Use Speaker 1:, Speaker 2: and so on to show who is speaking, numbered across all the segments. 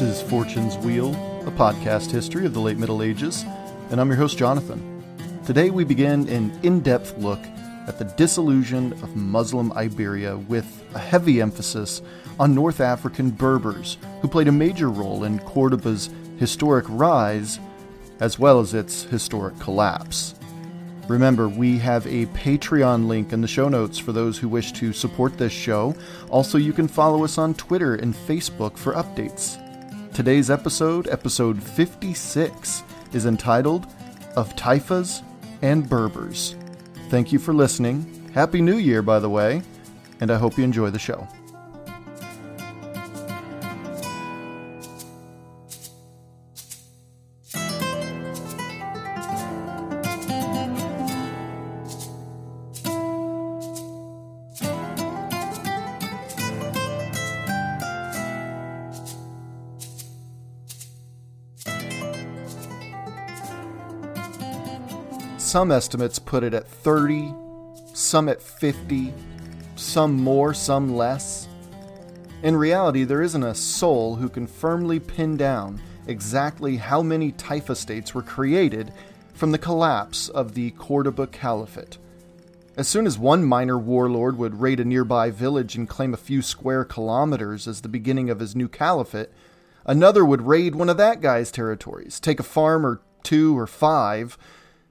Speaker 1: This is Fortune's Wheel, a podcast history of the late Middle Ages, and I'm your host, Jonathan. Today we begin an in depth look at the dissolution of Muslim Iberia with a heavy emphasis on North African Berbers, who played a major role in Cordoba's historic rise as well as its historic collapse. Remember, we have a Patreon link in the show notes for those who wish to support this show. Also, you can follow us on Twitter and Facebook for updates. Today's episode, episode 56, is entitled Of Taifas and Berbers. Thank you for listening. Happy New Year, by the way, and I hope you enjoy the show. Some estimates put it at 30, some at 50, some more, some less. In reality, there isn't a soul who can firmly pin down exactly how many Taifa states were created from the collapse of the Cordoba Caliphate. As soon as one minor warlord would raid a nearby village and claim a few square kilometers as the beginning of his new caliphate, another would raid one of that guy's territories, take a farm or two or five,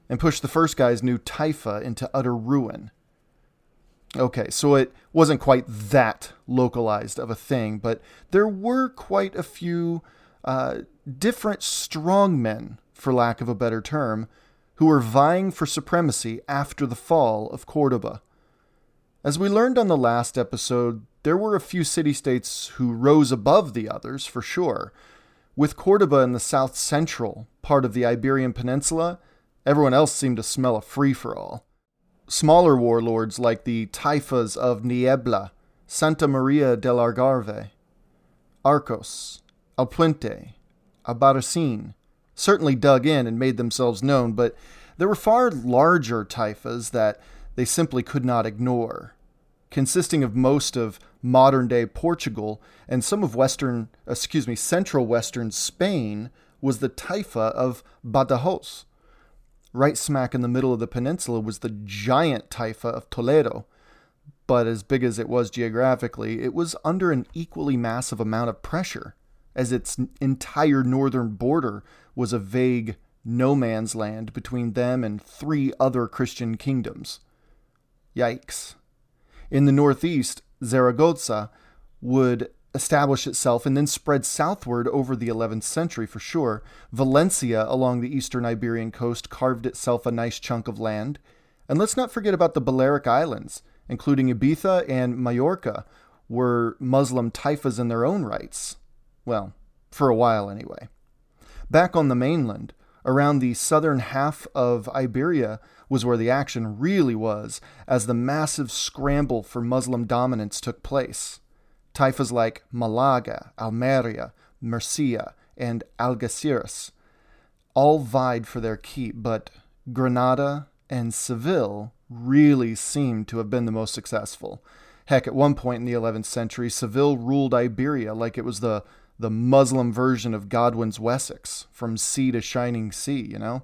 Speaker 1: and pushed the first guy's new Taifa into utter ruin. Okay, so it wasn't quite that localized of a thing, but there were quite a few uh, different strongmen, for lack of a better term, who were vying for supremacy after the fall of Cordoba. As we learned on the last episode, there were a few city states who rose above the others, for sure. With Cordoba in the south central part of the Iberian Peninsula, Everyone else seemed to smell a free for all. Smaller warlords like the Taifas of Niebla, Santa Maria del Algarve, Arcos, Alpuente, Albarracin certainly dug in and made themselves known, but there were far larger taifas that they simply could not ignore. Consisting of most of modern day Portugal and some of western, excuse me, central western Spain was the taifa of Badajoz, Right smack in the middle of the peninsula was the giant Taifa of Toledo. But as big as it was geographically, it was under an equally massive amount of pressure, as its entire northern border was a vague no man's land between them and three other Christian kingdoms. Yikes. In the northeast, Zaragoza would establish itself and then spread southward over the 11th century for sure. Valencia along the eastern Iberian coast carved itself a nice chunk of land. And let's not forget about the Balearic Islands, including Ibiza and Majorca, were Muslim taifas in their own rights. Well, for a while anyway. Back on the mainland, around the southern half of Iberia, was where the action really was, as the massive scramble for Muslim dominance took place. Taifas like Malaga, Almeria, Murcia, and Algeciras all vied for their keep, but Granada and Seville really seemed to have been the most successful. Heck, at one point in the 11th century, Seville ruled Iberia like it was the, the Muslim version of Godwin's Wessex, from sea to shining sea, you know?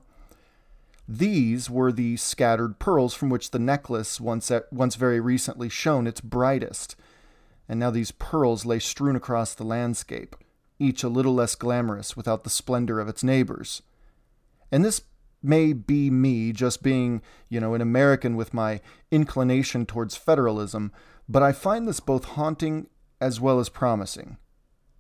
Speaker 1: These were the scattered pearls from which the necklace once, once very recently shone its brightest and now these pearls lay strewn across the landscape, each a little less glamorous without the splendor of its neighbors. And this may be me just being, you know, an American with my inclination towards federalism, but I find this both haunting as well as promising.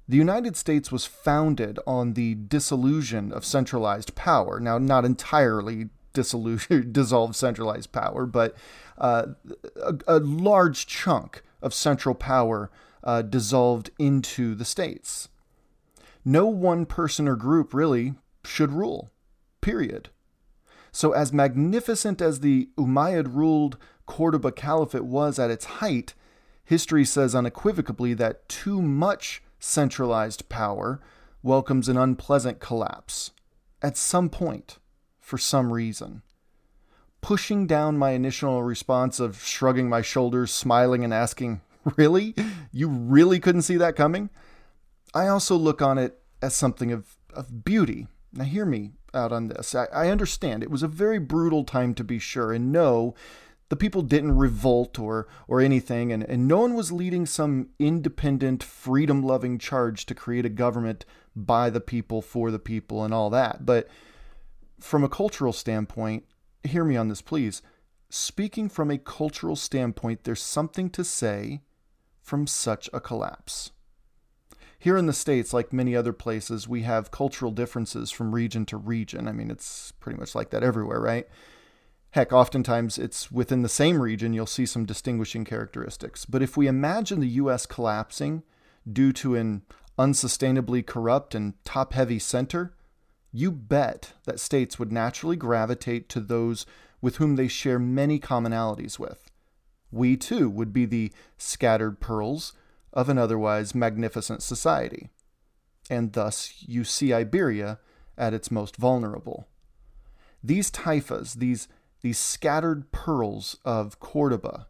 Speaker 1: The United States was founded on the dissolution of centralized power. Now, not entirely dissolved centralized power, but uh, a, a large chunk of central power uh, dissolved into the states. No one person or group really should rule, period. So, as magnificent as the Umayyad ruled Cordoba Caliphate was at its height, history says unequivocally that too much centralized power welcomes an unpleasant collapse at some point for some reason pushing down my initial response of shrugging my shoulders, smiling, and asking, Really? You really couldn't see that coming? I also look on it as something of, of beauty. Now, hear me out on this. I, I understand it was a very brutal time to be sure, and no, the people didn't revolt or or anything, and, and no one was leading some independent, freedom loving charge to create a government by the people, for the people, and all that. But from a cultural standpoint, hear me on this, please. Speaking from a cultural standpoint, there's something to say from such a collapse. Here in the States, like many other places, we have cultural differences from region to region. I mean, it's pretty much like that everywhere, right? Heck, oftentimes it's within the same region, you'll see some distinguishing characteristics. But if we imagine the US collapsing due to an unsustainably corrupt and top heavy center, you bet that states would naturally gravitate to those with whom they share many commonalities with. We too would be the scattered pearls of an otherwise magnificent society. And thus you see Iberia at its most vulnerable. These taifas, these, these scattered pearls of Cordoba,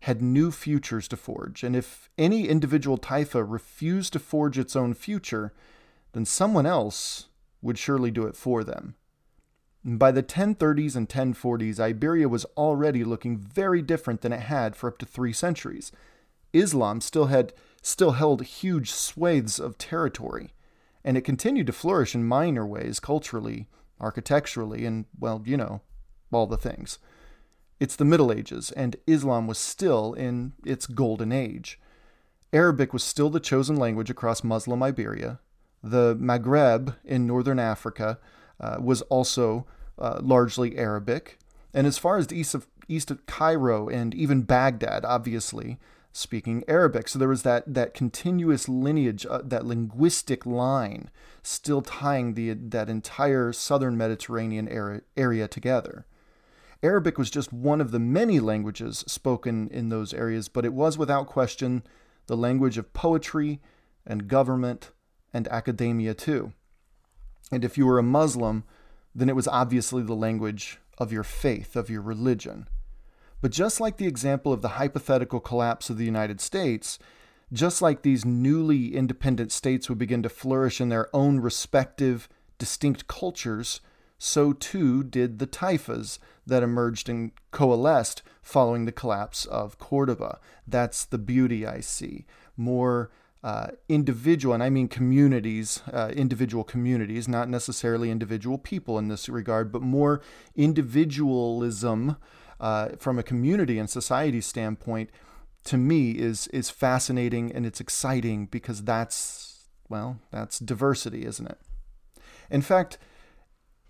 Speaker 1: had new futures to forge, and if any individual taifa refused to forge its own future, then someone else would surely do it for them. By the 1030s and 1040s, Iberia was already looking very different than it had for up to three centuries. Islam still had still held huge swathes of territory, and it continued to flourish in minor ways culturally, architecturally, and well, you know, all the things. It's the Middle Ages, and Islam was still in its golden age. Arabic was still the chosen language across Muslim Iberia. The Maghreb in northern Africa uh, was also uh, largely Arabic. And as far as the east of, east of Cairo and even Baghdad, obviously, speaking Arabic. So there was that that continuous lineage, uh, that linguistic line, still tying the that entire southern Mediterranean area, area together. Arabic was just one of the many languages spoken in those areas, but it was without question the language of poetry and government and academia too. And if you were a Muslim, then it was obviously the language of your faith, of your religion. But just like the example of the hypothetical collapse of the United States, just like these newly independent states would begin to flourish in their own respective, distinct cultures, so too did the taifas that emerged and coalesced following the collapse of Cordoba. That's the beauty I see. More uh, individual, and I mean communities, uh, individual communities, not necessarily individual people in this regard, but more individualism uh, from a community and society standpoint, to me is is fascinating and it's exciting because that's well, that's diversity, isn't it? In fact,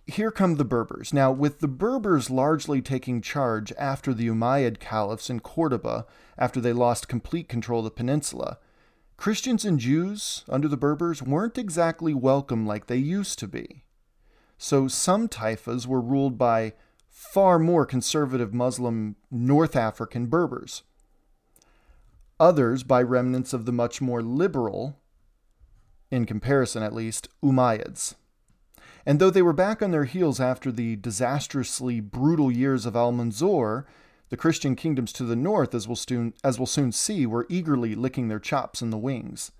Speaker 1: here come the Berbers. Now, with the Berbers largely taking charge after the Umayyad caliphs in Cordoba, after they lost complete control of the peninsula, Christians and Jews under the Berbers weren't exactly welcome like they used to be. So some taifas were ruled by far more conservative Muslim North African Berbers. Others by remnants of the much more liberal, in comparison at least, Umayyads. And though they were back on their heels after the disastrously brutal years of Almanzor, the Christian kingdoms to the north, as we'll, soon, as we'll soon see, were eagerly licking their chops in the wings.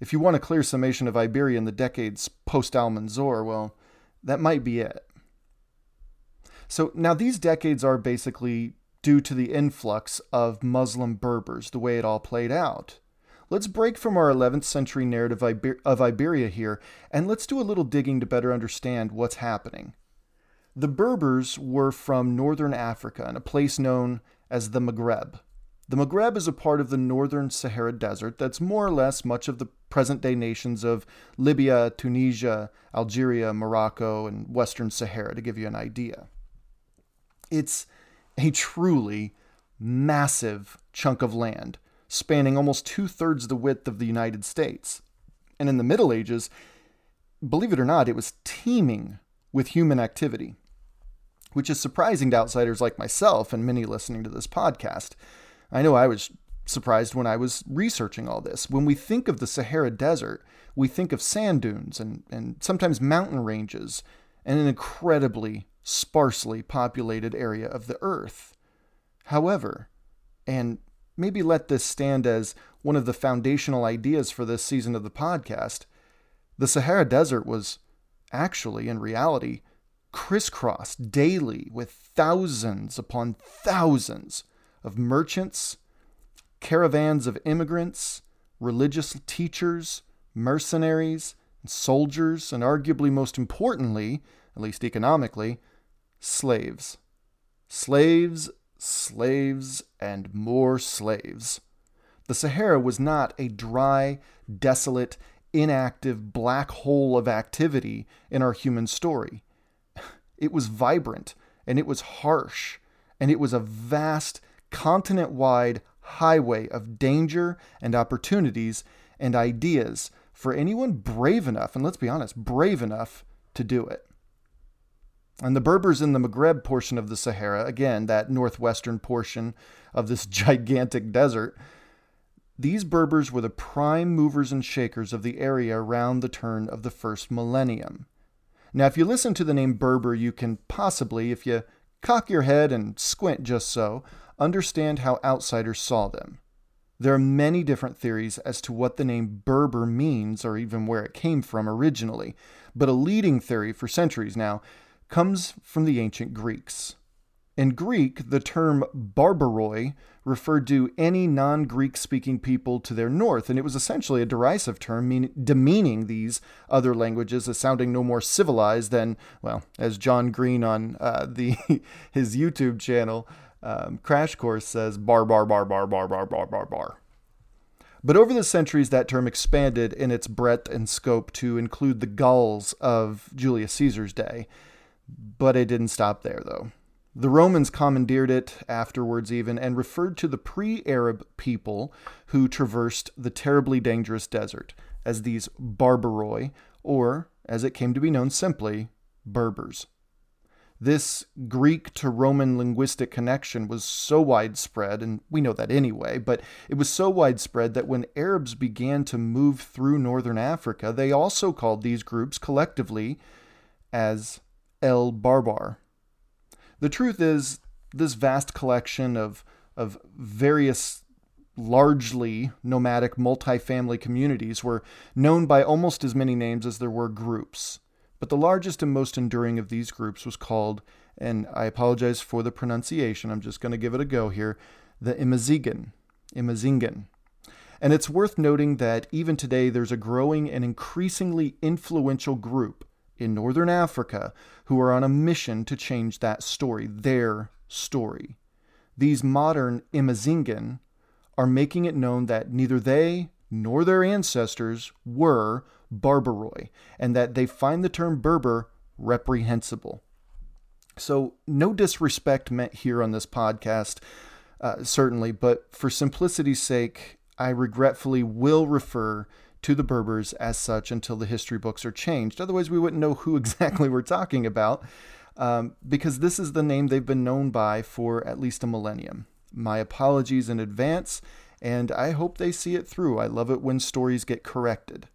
Speaker 1: If you want a clear summation of Iberia in the decades post Almanzor, well, that might be it. So now these decades are basically due to the influx of Muslim Berbers, the way it all played out. Let's break from our 11th century narrative of Iberia here, and let's do a little digging to better understand what's happening. The Berbers were from northern Africa in a place known as the Maghreb. The Maghreb is a part of the northern Sahara Desert that's more or less much of the present day nations of Libya, Tunisia, Algeria, Morocco, and Western Sahara, to give you an idea. It's a truly massive chunk of land, spanning almost two thirds the width of the United States. And in the Middle Ages, believe it or not, it was teeming with human activity, which is surprising to outsiders like myself and many listening to this podcast. I know I was surprised when I was researching all this. When we think of the Sahara Desert, we think of sand dunes and, and sometimes mountain ranges and an incredibly sparsely populated area of the Earth. However, and maybe let this stand as one of the foundational ideas for this season of the podcast, the Sahara Desert was actually, in reality, crisscrossed daily with thousands upon thousands of merchants, caravans of immigrants, religious teachers, mercenaries, soldiers, and arguably most importantly, at least economically, slaves. Slaves, slaves, and more slaves. The Sahara was not a dry, desolate, inactive black hole of activity in our human story. It was vibrant, and it was harsh, and it was a vast, continent wide highway of danger and opportunities and ideas for anyone brave enough, and let's be honest, brave enough to do it. And the Berbers in the Maghreb portion of the Sahara, again, that northwestern portion of this gigantic desert, these Berbers were the prime movers and shakers of the area around the turn of the first millennium. Now, if you listen to the name Berber, you can possibly, if you cock your head and squint just so, understand how outsiders saw them. There are many different theories as to what the name Berber means or even where it came from originally, but a leading theory for centuries now comes from the ancient Greeks. In Greek, the term barbaroi referred to any non Greek speaking people to their north, and it was essentially a derisive term mean, demeaning these other languages as sounding no more civilized than, well, as John Green on uh, the his YouTube channel um, Crash Course says, bar, bar, bar, bar, bar, bar, bar, bar, bar. But over the centuries, that term expanded in its breadth and scope to include the Gauls of Julius Caesar's day. But it didn't stop there, though. The Romans commandeered it afterwards, even, and referred to the pre Arab people who traversed the terribly dangerous desert as these Barbaroi, or, as it came to be known simply, Berbers. This Greek to Roman linguistic connection was so widespread, and we know that anyway, but it was so widespread that when Arabs began to move through northern Africa, they also called these groups collectively as El Barbar, the truth is, this vast collection of, of various largely nomadic multifamily communities were known by almost as many names as there were groups. But the largest and most enduring of these groups was called, and I apologize for the pronunciation, I'm just going to give it a go here, the Imazigan. Imazingan. And it's worth noting that even today there's a growing and increasingly influential group in Northern Africa who are on a mission to change that story, their story. These modern Imazingan are making it known that neither they nor their ancestors were Barbaroi, and that they find the term Berber reprehensible. So, no disrespect meant here on this podcast, uh, certainly, but for simplicity's sake, I regretfully will refer to the Berbers as such until the history books are changed. Otherwise, we wouldn't know who exactly we're talking about um, because this is the name they've been known by for at least a millennium. My apologies in advance, and I hope they see it through. I love it when stories get corrected.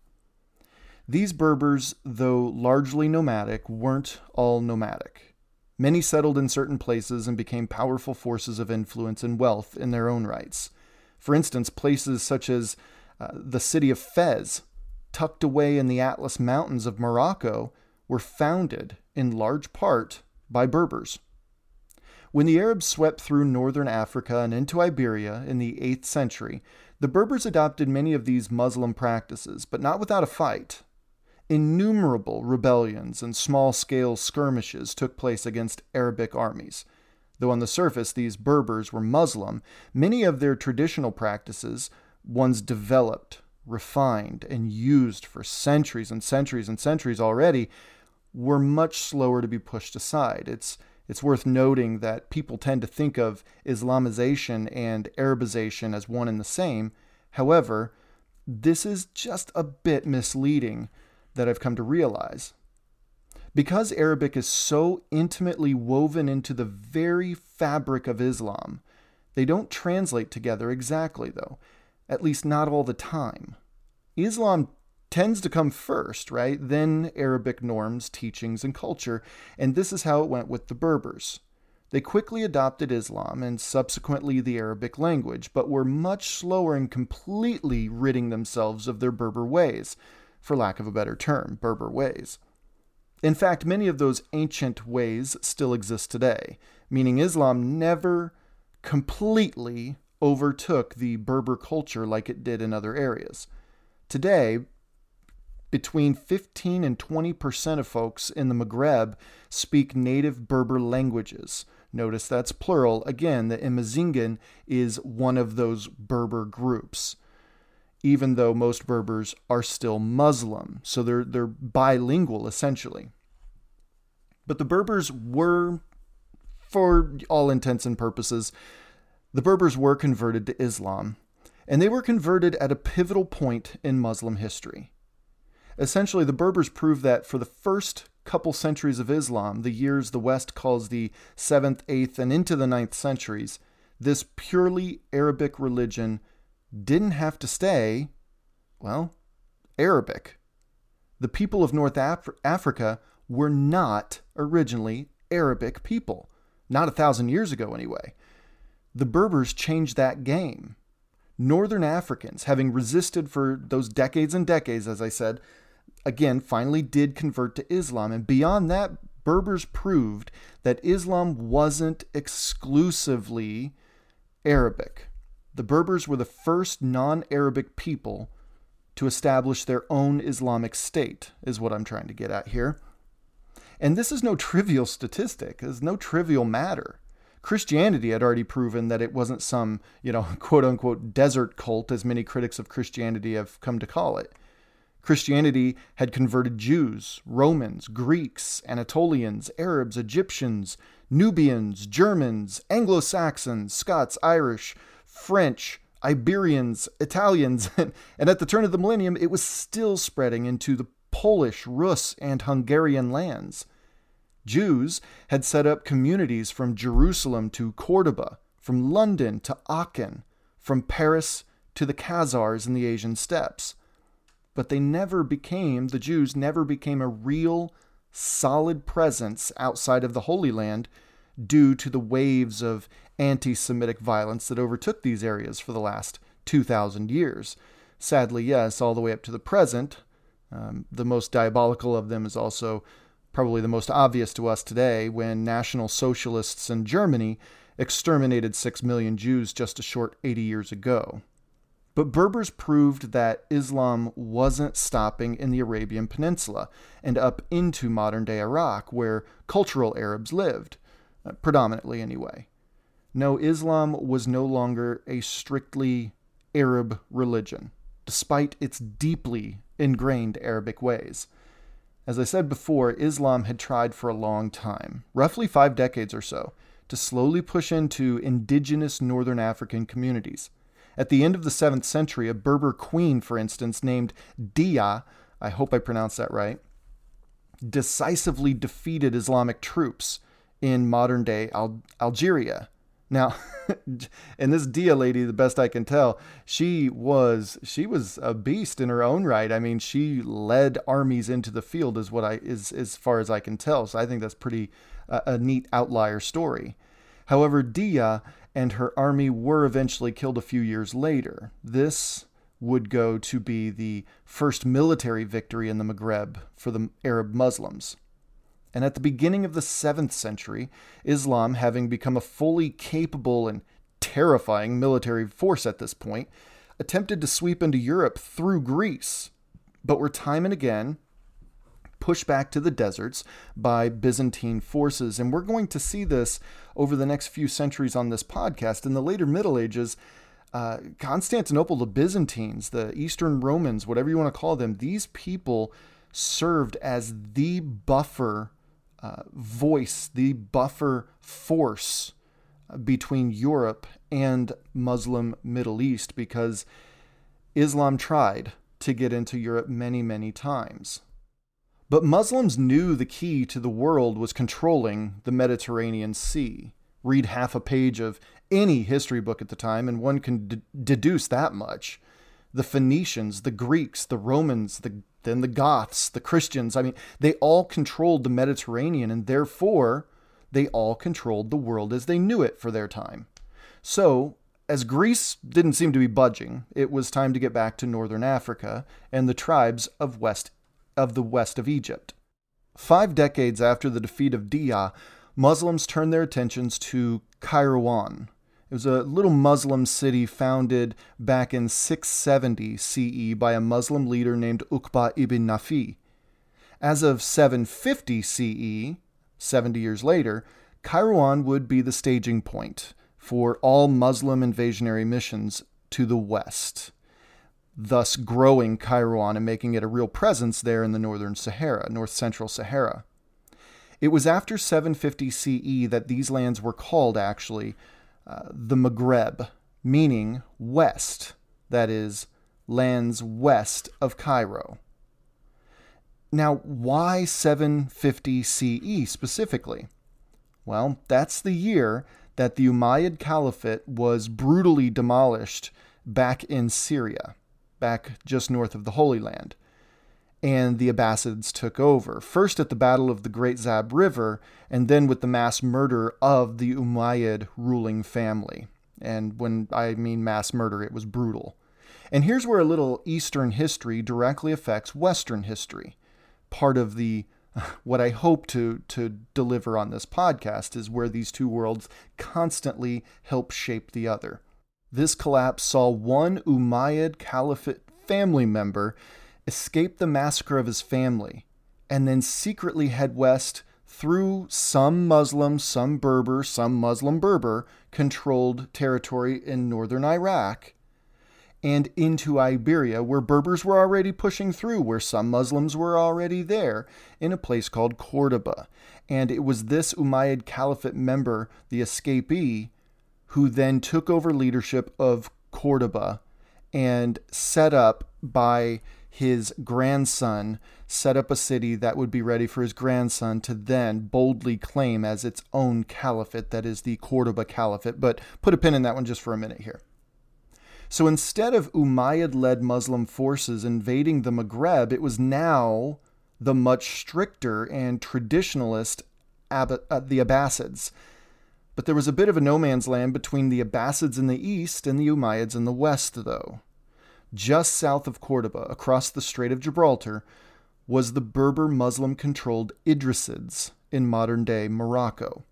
Speaker 1: These Berbers, though largely nomadic, weren't all nomadic. Many settled in certain places and became powerful forces of influence and wealth in their own rights. For instance, places such as uh, the city of Fez, tucked away in the Atlas Mountains of Morocco, were founded in large part by Berbers. When the Arabs swept through northern Africa and into Iberia in the 8th century, the Berbers adopted many of these Muslim practices, but not without a fight. Innumerable rebellions and small scale skirmishes took place against Arabic armies. Though on the surface these Berbers were Muslim, many of their traditional practices ones developed, refined, and used for centuries and centuries and centuries already were much slower to be pushed aside. It's it's worth noting that people tend to think of Islamization and Arabization as one and the same. However, this is just a bit misleading that I've come to realize. Because Arabic is so intimately woven into the very fabric of Islam, they don't translate together exactly, though at least not all the time. Islam tends to come first, right? Then Arabic norms, teachings, and culture. And this is how it went with the Berbers. They quickly adopted Islam and subsequently the Arabic language, but were much slower in completely ridding themselves of their Berber ways, for lack of a better term, Berber ways. In fact, many of those ancient ways still exist today, meaning Islam never completely overtook the Berber culture like it did in other areas. Today, between 15 and 20 percent of folks in the Maghreb speak native Berber languages. Notice that's plural. Again, the Imazingan is one of those Berber groups, even though most Berbers are still Muslim. So they're, they're bilingual essentially. But the Berbers were, for all intents and purposes, the Berbers were converted to Islam, and they were converted at a pivotal point in Muslim history. Essentially, the Berbers proved that for the first couple centuries of Islam, the years the West calls the 7th, 8th, and into the 9th centuries, this purely Arabic religion didn't have to stay, well, Arabic. The people of North Af- Africa were not originally Arabic people. Not a thousand years ago, anyway. The Berbers changed that game. Northern Africans, having resisted for those decades and decades, as I said, again, finally did convert to Islam. And beyond that, Berbers proved that Islam wasn't exclusively Arabic. The Berbers were the first non Arabic people to establish their own Islamic state, is what I'm trying to get at here. And this is no trivial statistic, it's no trivial matter. Christianity had already proven that it wasn't some, you know, quote unquote desert cult, as many critics of Christianity have come to call it. Christianity had converted Jews, Romans, Greeks, Anatolians, Arabs, Egyptians, Nubians, Germans, Anglo Saxons, Scots, Irish, French, Iberians, Italians, and at the turn of the millennium, it was still spreading into the Polish, Rus, and Hungarian lands. Jews had set up communities from Jerusalem to Cordoba, from London to Aachen, from Paris to the Khazars in the Asian steppes but they never became, the Jews never became a real, solid presence outside of the Holy Land due to the waves of anti Semitic violence that overtook these areas for the last 2,000 years. Sadly, yes, all the way up to the present. Um, the most diabolical of them is also probably the most obvious to us today when National Socialists in Germany exterminated 6 million Jews just a short 80 years ago. But Berbers proved that Islam wasn't stopping in the Arabian Peninsula and up into modern day Iraq, where cultural Arabs lived, uh, predominantly anyway. No, Islam was no longer a strictly Arab religion, despite its deeply ingrained Arabic ways. As I said before, Islam had tried for a long time, roughly five decades or so, to slowly push into indigenous northern African communities. At the end of the 7th century, a Berber queen, for instance, named Dia, I hope I pronounced that right, decisively defeated Islamic troops in modern day Al- Algeria. Now, and this Dia lady, the best I can tell, she was she was a beast in her own right. I mean, she led armies into the field, is what I is as far as I can tell. So I think that's pretty uh, a neat outlier story. However, Dia and her army were eventually killed a few years later. This would go to be the first military victory in the Maghreb for the Arab Muslims. And at the beginning of the 7th century, Islam, having become a fully capable and terrifying military force at this point, attempted to sweep into Europe through Greece, but were time and again pushed back to the deserts by Byzantine forces. And we're going to see this over the next few centuries on this podcast. In the later Middle Ages, uh, Constantinople, the Byzantines, the Eastern Romans, whatever you want to call them, these people served as the buffer uh, voice, the buffer force between Europe and Muslim Middle East because Islam tried to get into Europe many, many times. But Muslims knew the key to the world was controlling the Mediterranean Sea. Read half a page of any history book at the time, and one can d- deduce that much. The Phoenicians, the Greeks, the Romans, the, then the Goths, the Christians, I mean, they all controlled the Mediterranean, and therefore they all controlled the world as they knew it for their time. So, as Greece didn't seem to be budging, it was time to get back to northern Africa and the tribes of west of the west of Egypt. Five decades after the defeat of Dia, Muslims turned their attentions to Kairouan. It was a little Muslim city founded back in 670 CE by a Muslim leader named Uqba ibn Nafi. As of 750 CE, 70 years later, Kairouan would be the staging point for all Muslim invasionary missions to the west, thus growing Kairouan and making it a real presence there in the northern Sahara, north central Sahara. It was after 750 CE that these lands were called, actually, the Maghreb, meaning west, that is, lands west of Cairo. Now, why 750 CE specifically? Well, that's the year that the Umayyad Caliphate was brutally demolished back in Syria, back just north of the Holy Land. And the Abbasids took over, first at the Battle of the Great Zab River, and then with the mass murder of the Umayyad ruling family. And when I mean mass murder, it was brutal. And here's where a little Eastern history directly affects Western history part of the what I hope to to deliver on this podcast is where these two worlds constantly help shape the other. This collapse saw one Umayyad Caliphate family member escape the massacre of his family and then secretly head west through some Muslim, some Berber, some Muslim Berber controlled territory in northern Iraq and into Iberia, where Berbers were already pushing through, where some Muslims were already there, in a place called Cordoba. And it was this Umayyad Caliphate member, the escapee, who then took over leadership of Cordoba and set up by his grandson, set up a city that would be ready for his grandson to then boldly claim as its own caliphate, that is the Cordoba Caliphate. But put a pin in that one just for a minute here. So instead of Umayyad led Muslim forces invading the Maghreb, it was now the much stricter and traditionalist Ab- uh, the Abbasids. But there was a bit of a no man's land between the Abbasids in the east and the Umayyads in the west, though. Just south of Cordoba, across the Strait of Gibraltar, was the Berber Muslim controlled Idrisids in modern day Morocco.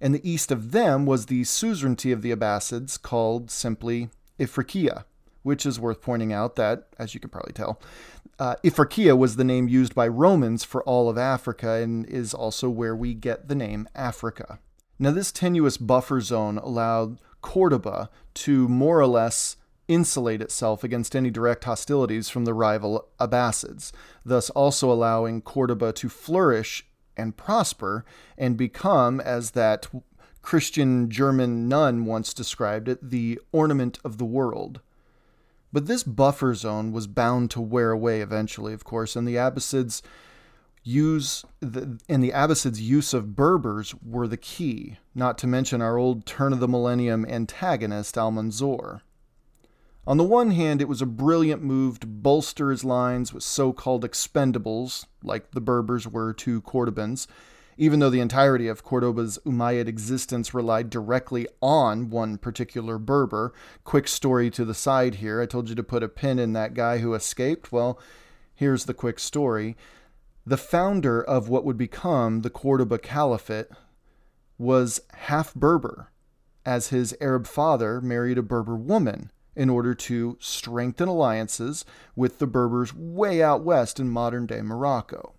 Speaker 1: And the east of them was the suzerainty of the Abbasids called simply Ifriqiya, which is worth pointing out that, as you can probably tell, uh, Ifriqiya was the name used by Romans for all of Africa and is also where we get the name Africa. Now, this tenuous buffer zone allowed Cordoba to more or less insulate itself against any direct hostilities from the rival Abbasids, thus also allowing Cordoba to flourish and prosper and become, as that Christian German nun once described it, the ornament of the world. But this buffer zone was bound to wear away eventually, of course, and the Abbasids use the, and the Abbasids' use of Berbers were the key, not to mention our old turn of the millennium antagonist Almanzor. On the one hand, it was a brilliant move to bolster his lines with so called expendables, like the Berbers were to Cordobans, even though the entirety of Cordoba's Umayyad existence relied directly on one particular Berber. Quick story to the side here. I told you to put a pin in that guy who escaped. Well, here's the quick story. The founder of what would become the Cordoba Caliphate was half Berber, as his Arab father married a Berber woman in order to strengthen alliances with the Berbers way out west in modern day Morocco.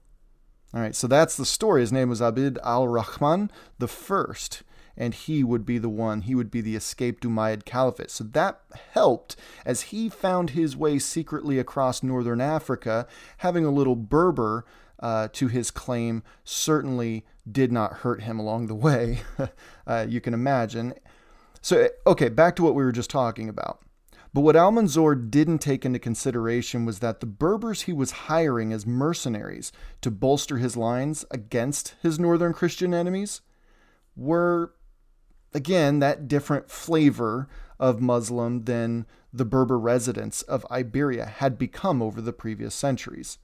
Speaker 1: All right, so that's the story. His name was Abd al Rahman the first, and he would be the one, he would be the escaped Umayyad Caliphate. So that helped as he found his way secretly across northern Africa. Having a little Berber uh, to his claim certainly did not hurt him along the way, uh, you can imagine. So, okay, back to what we were just talking about. But what Almanzor didn't take into consideration was that the Berbers he was hiring as mercenaries to bolster his lines against his northern Christian enemies were, again, that different flavor of Muslim than the Berber residents of Iberia had become over the previous centuries.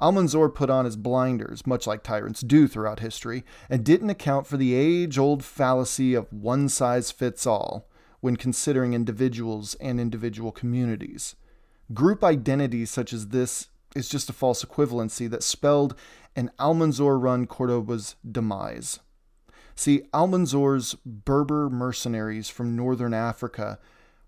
Speaker 1: Almanzor put on his blinders, much like tyrants do throughout history, and didn't account for the age old fallacy of one size fits all when considering individuals and individual communities. Group identity such as this is just a false equivalency that spelled an Almanzor run Cordoba's demise. See, Almanzor's Berber mercenaries from northern Africa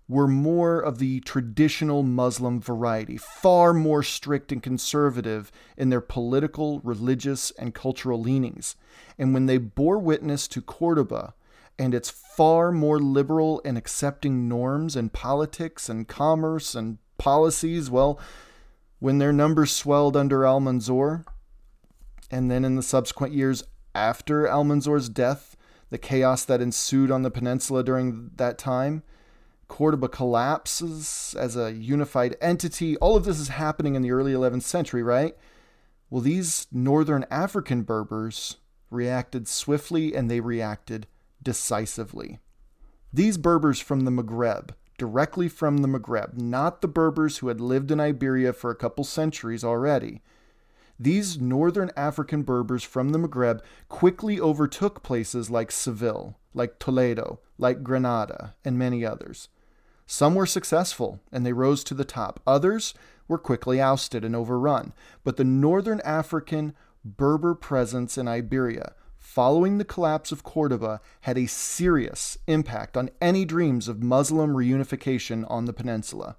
Speaker 1: were more of the traditional Muslim variety, far more strict and conservative in their political, religious, and cultural leanings. And when they bore witness to Cordoba and its far more liberal and accepting norms and politics and commerce and policies, well, when their numbers swelled under Almanzor, and then in the subsequent years after Almanzor's death, the chaos that ensued on the peninsula during that time, Cordoba collapses as a unified entity. All of this is happening in the early 11th century, right? Well, these northern African Berbers reacted swiftly and they reacted decisively. These Berbers from the Maghreb, directly from the Maghreb, not the Berbers who had lived in Iberia for a couple centuries already. These northern African Berbers from the Maghreb quickly overtook places like Seville, like Toledo, like Granada, and many others. Some were successful and they rose to the top. Others were quickly ousted and overrun. But the northern African Berber presence in Iberia following the collapse of Cordoba had a serious impact on any dreams of Muslim reunification on the peninsula.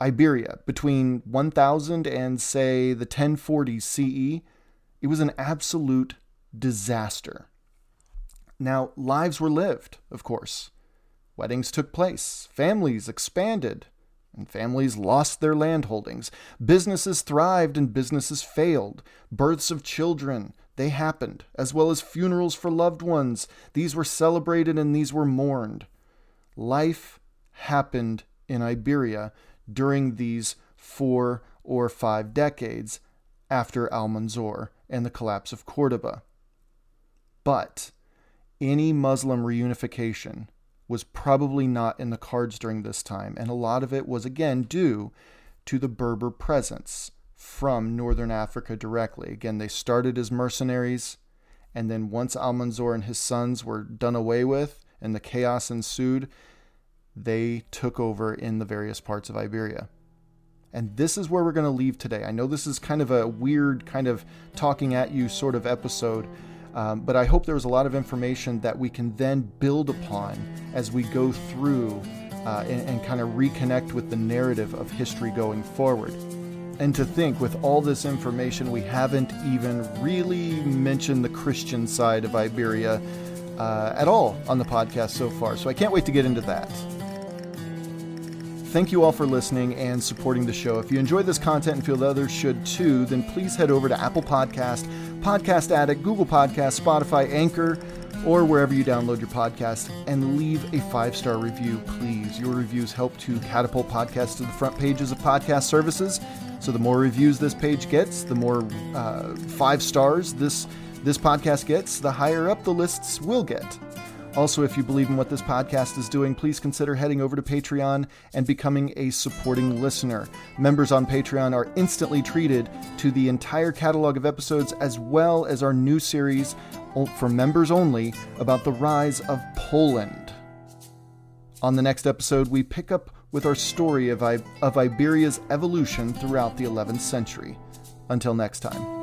Speaker 1: Iberia, between 1000 and, say, the 1040s CE, it was an absolute disaster. Now, lives were lived, of course. Weddings took place, families expanded, and families lost their landholdings. Businesses thrived and businesses failed. Births of children, they happened, as well as funerals for loved ones. These were celebrated and these were mourned. Life happened in Iberia during these four or five decades after Almanzor and the collapse of Cordoba. But any Muslim reunification was probably not in the cards during this time, and a lot of it was again due to the Berber presence from northern Africa directly. Again, they started as mercenaries, and then once Almanzor and his sons were done away with and the chaos ensued, they took over in the various parts of Iberia. And this is where we're going to leave today. I know this is kind of a weird, kind of talking at you sort of episode, um, but I hope there was a lot of information that we can then build upon as we go through uh, and, and kind of reconnect with the narrative of history going forward. And to think, with all this information, we haven't even really mentioned the Christian side of Iberia uh, at all on the podcast so far. So I can't wait to get into that. Thank you all for listening and supporting the show. If you enjoy this content and feel that others should too, then please head over to Apple Podcast, Podcast Addict, Google Podcast, Spotify, Anchor, or wherever you download your podcast and leave a five star review, please. Your reviews help to catapult podcasts to the front pages of podcast services. So the more reviews this page gets, the more uh, five stars this this podcast gets, the higher up the lists will get. Also, if you believe in what this podcast is doing, please consider heading over to Patreon and becoming a supporting listener. Members on Patreon are instantly treated to the entire catalog of episodes as well as our new series for members only about the rise of Poland. On the next episode, we pick up with our story of, I- of Iberia's evolution throughout the 11th century. Until next time.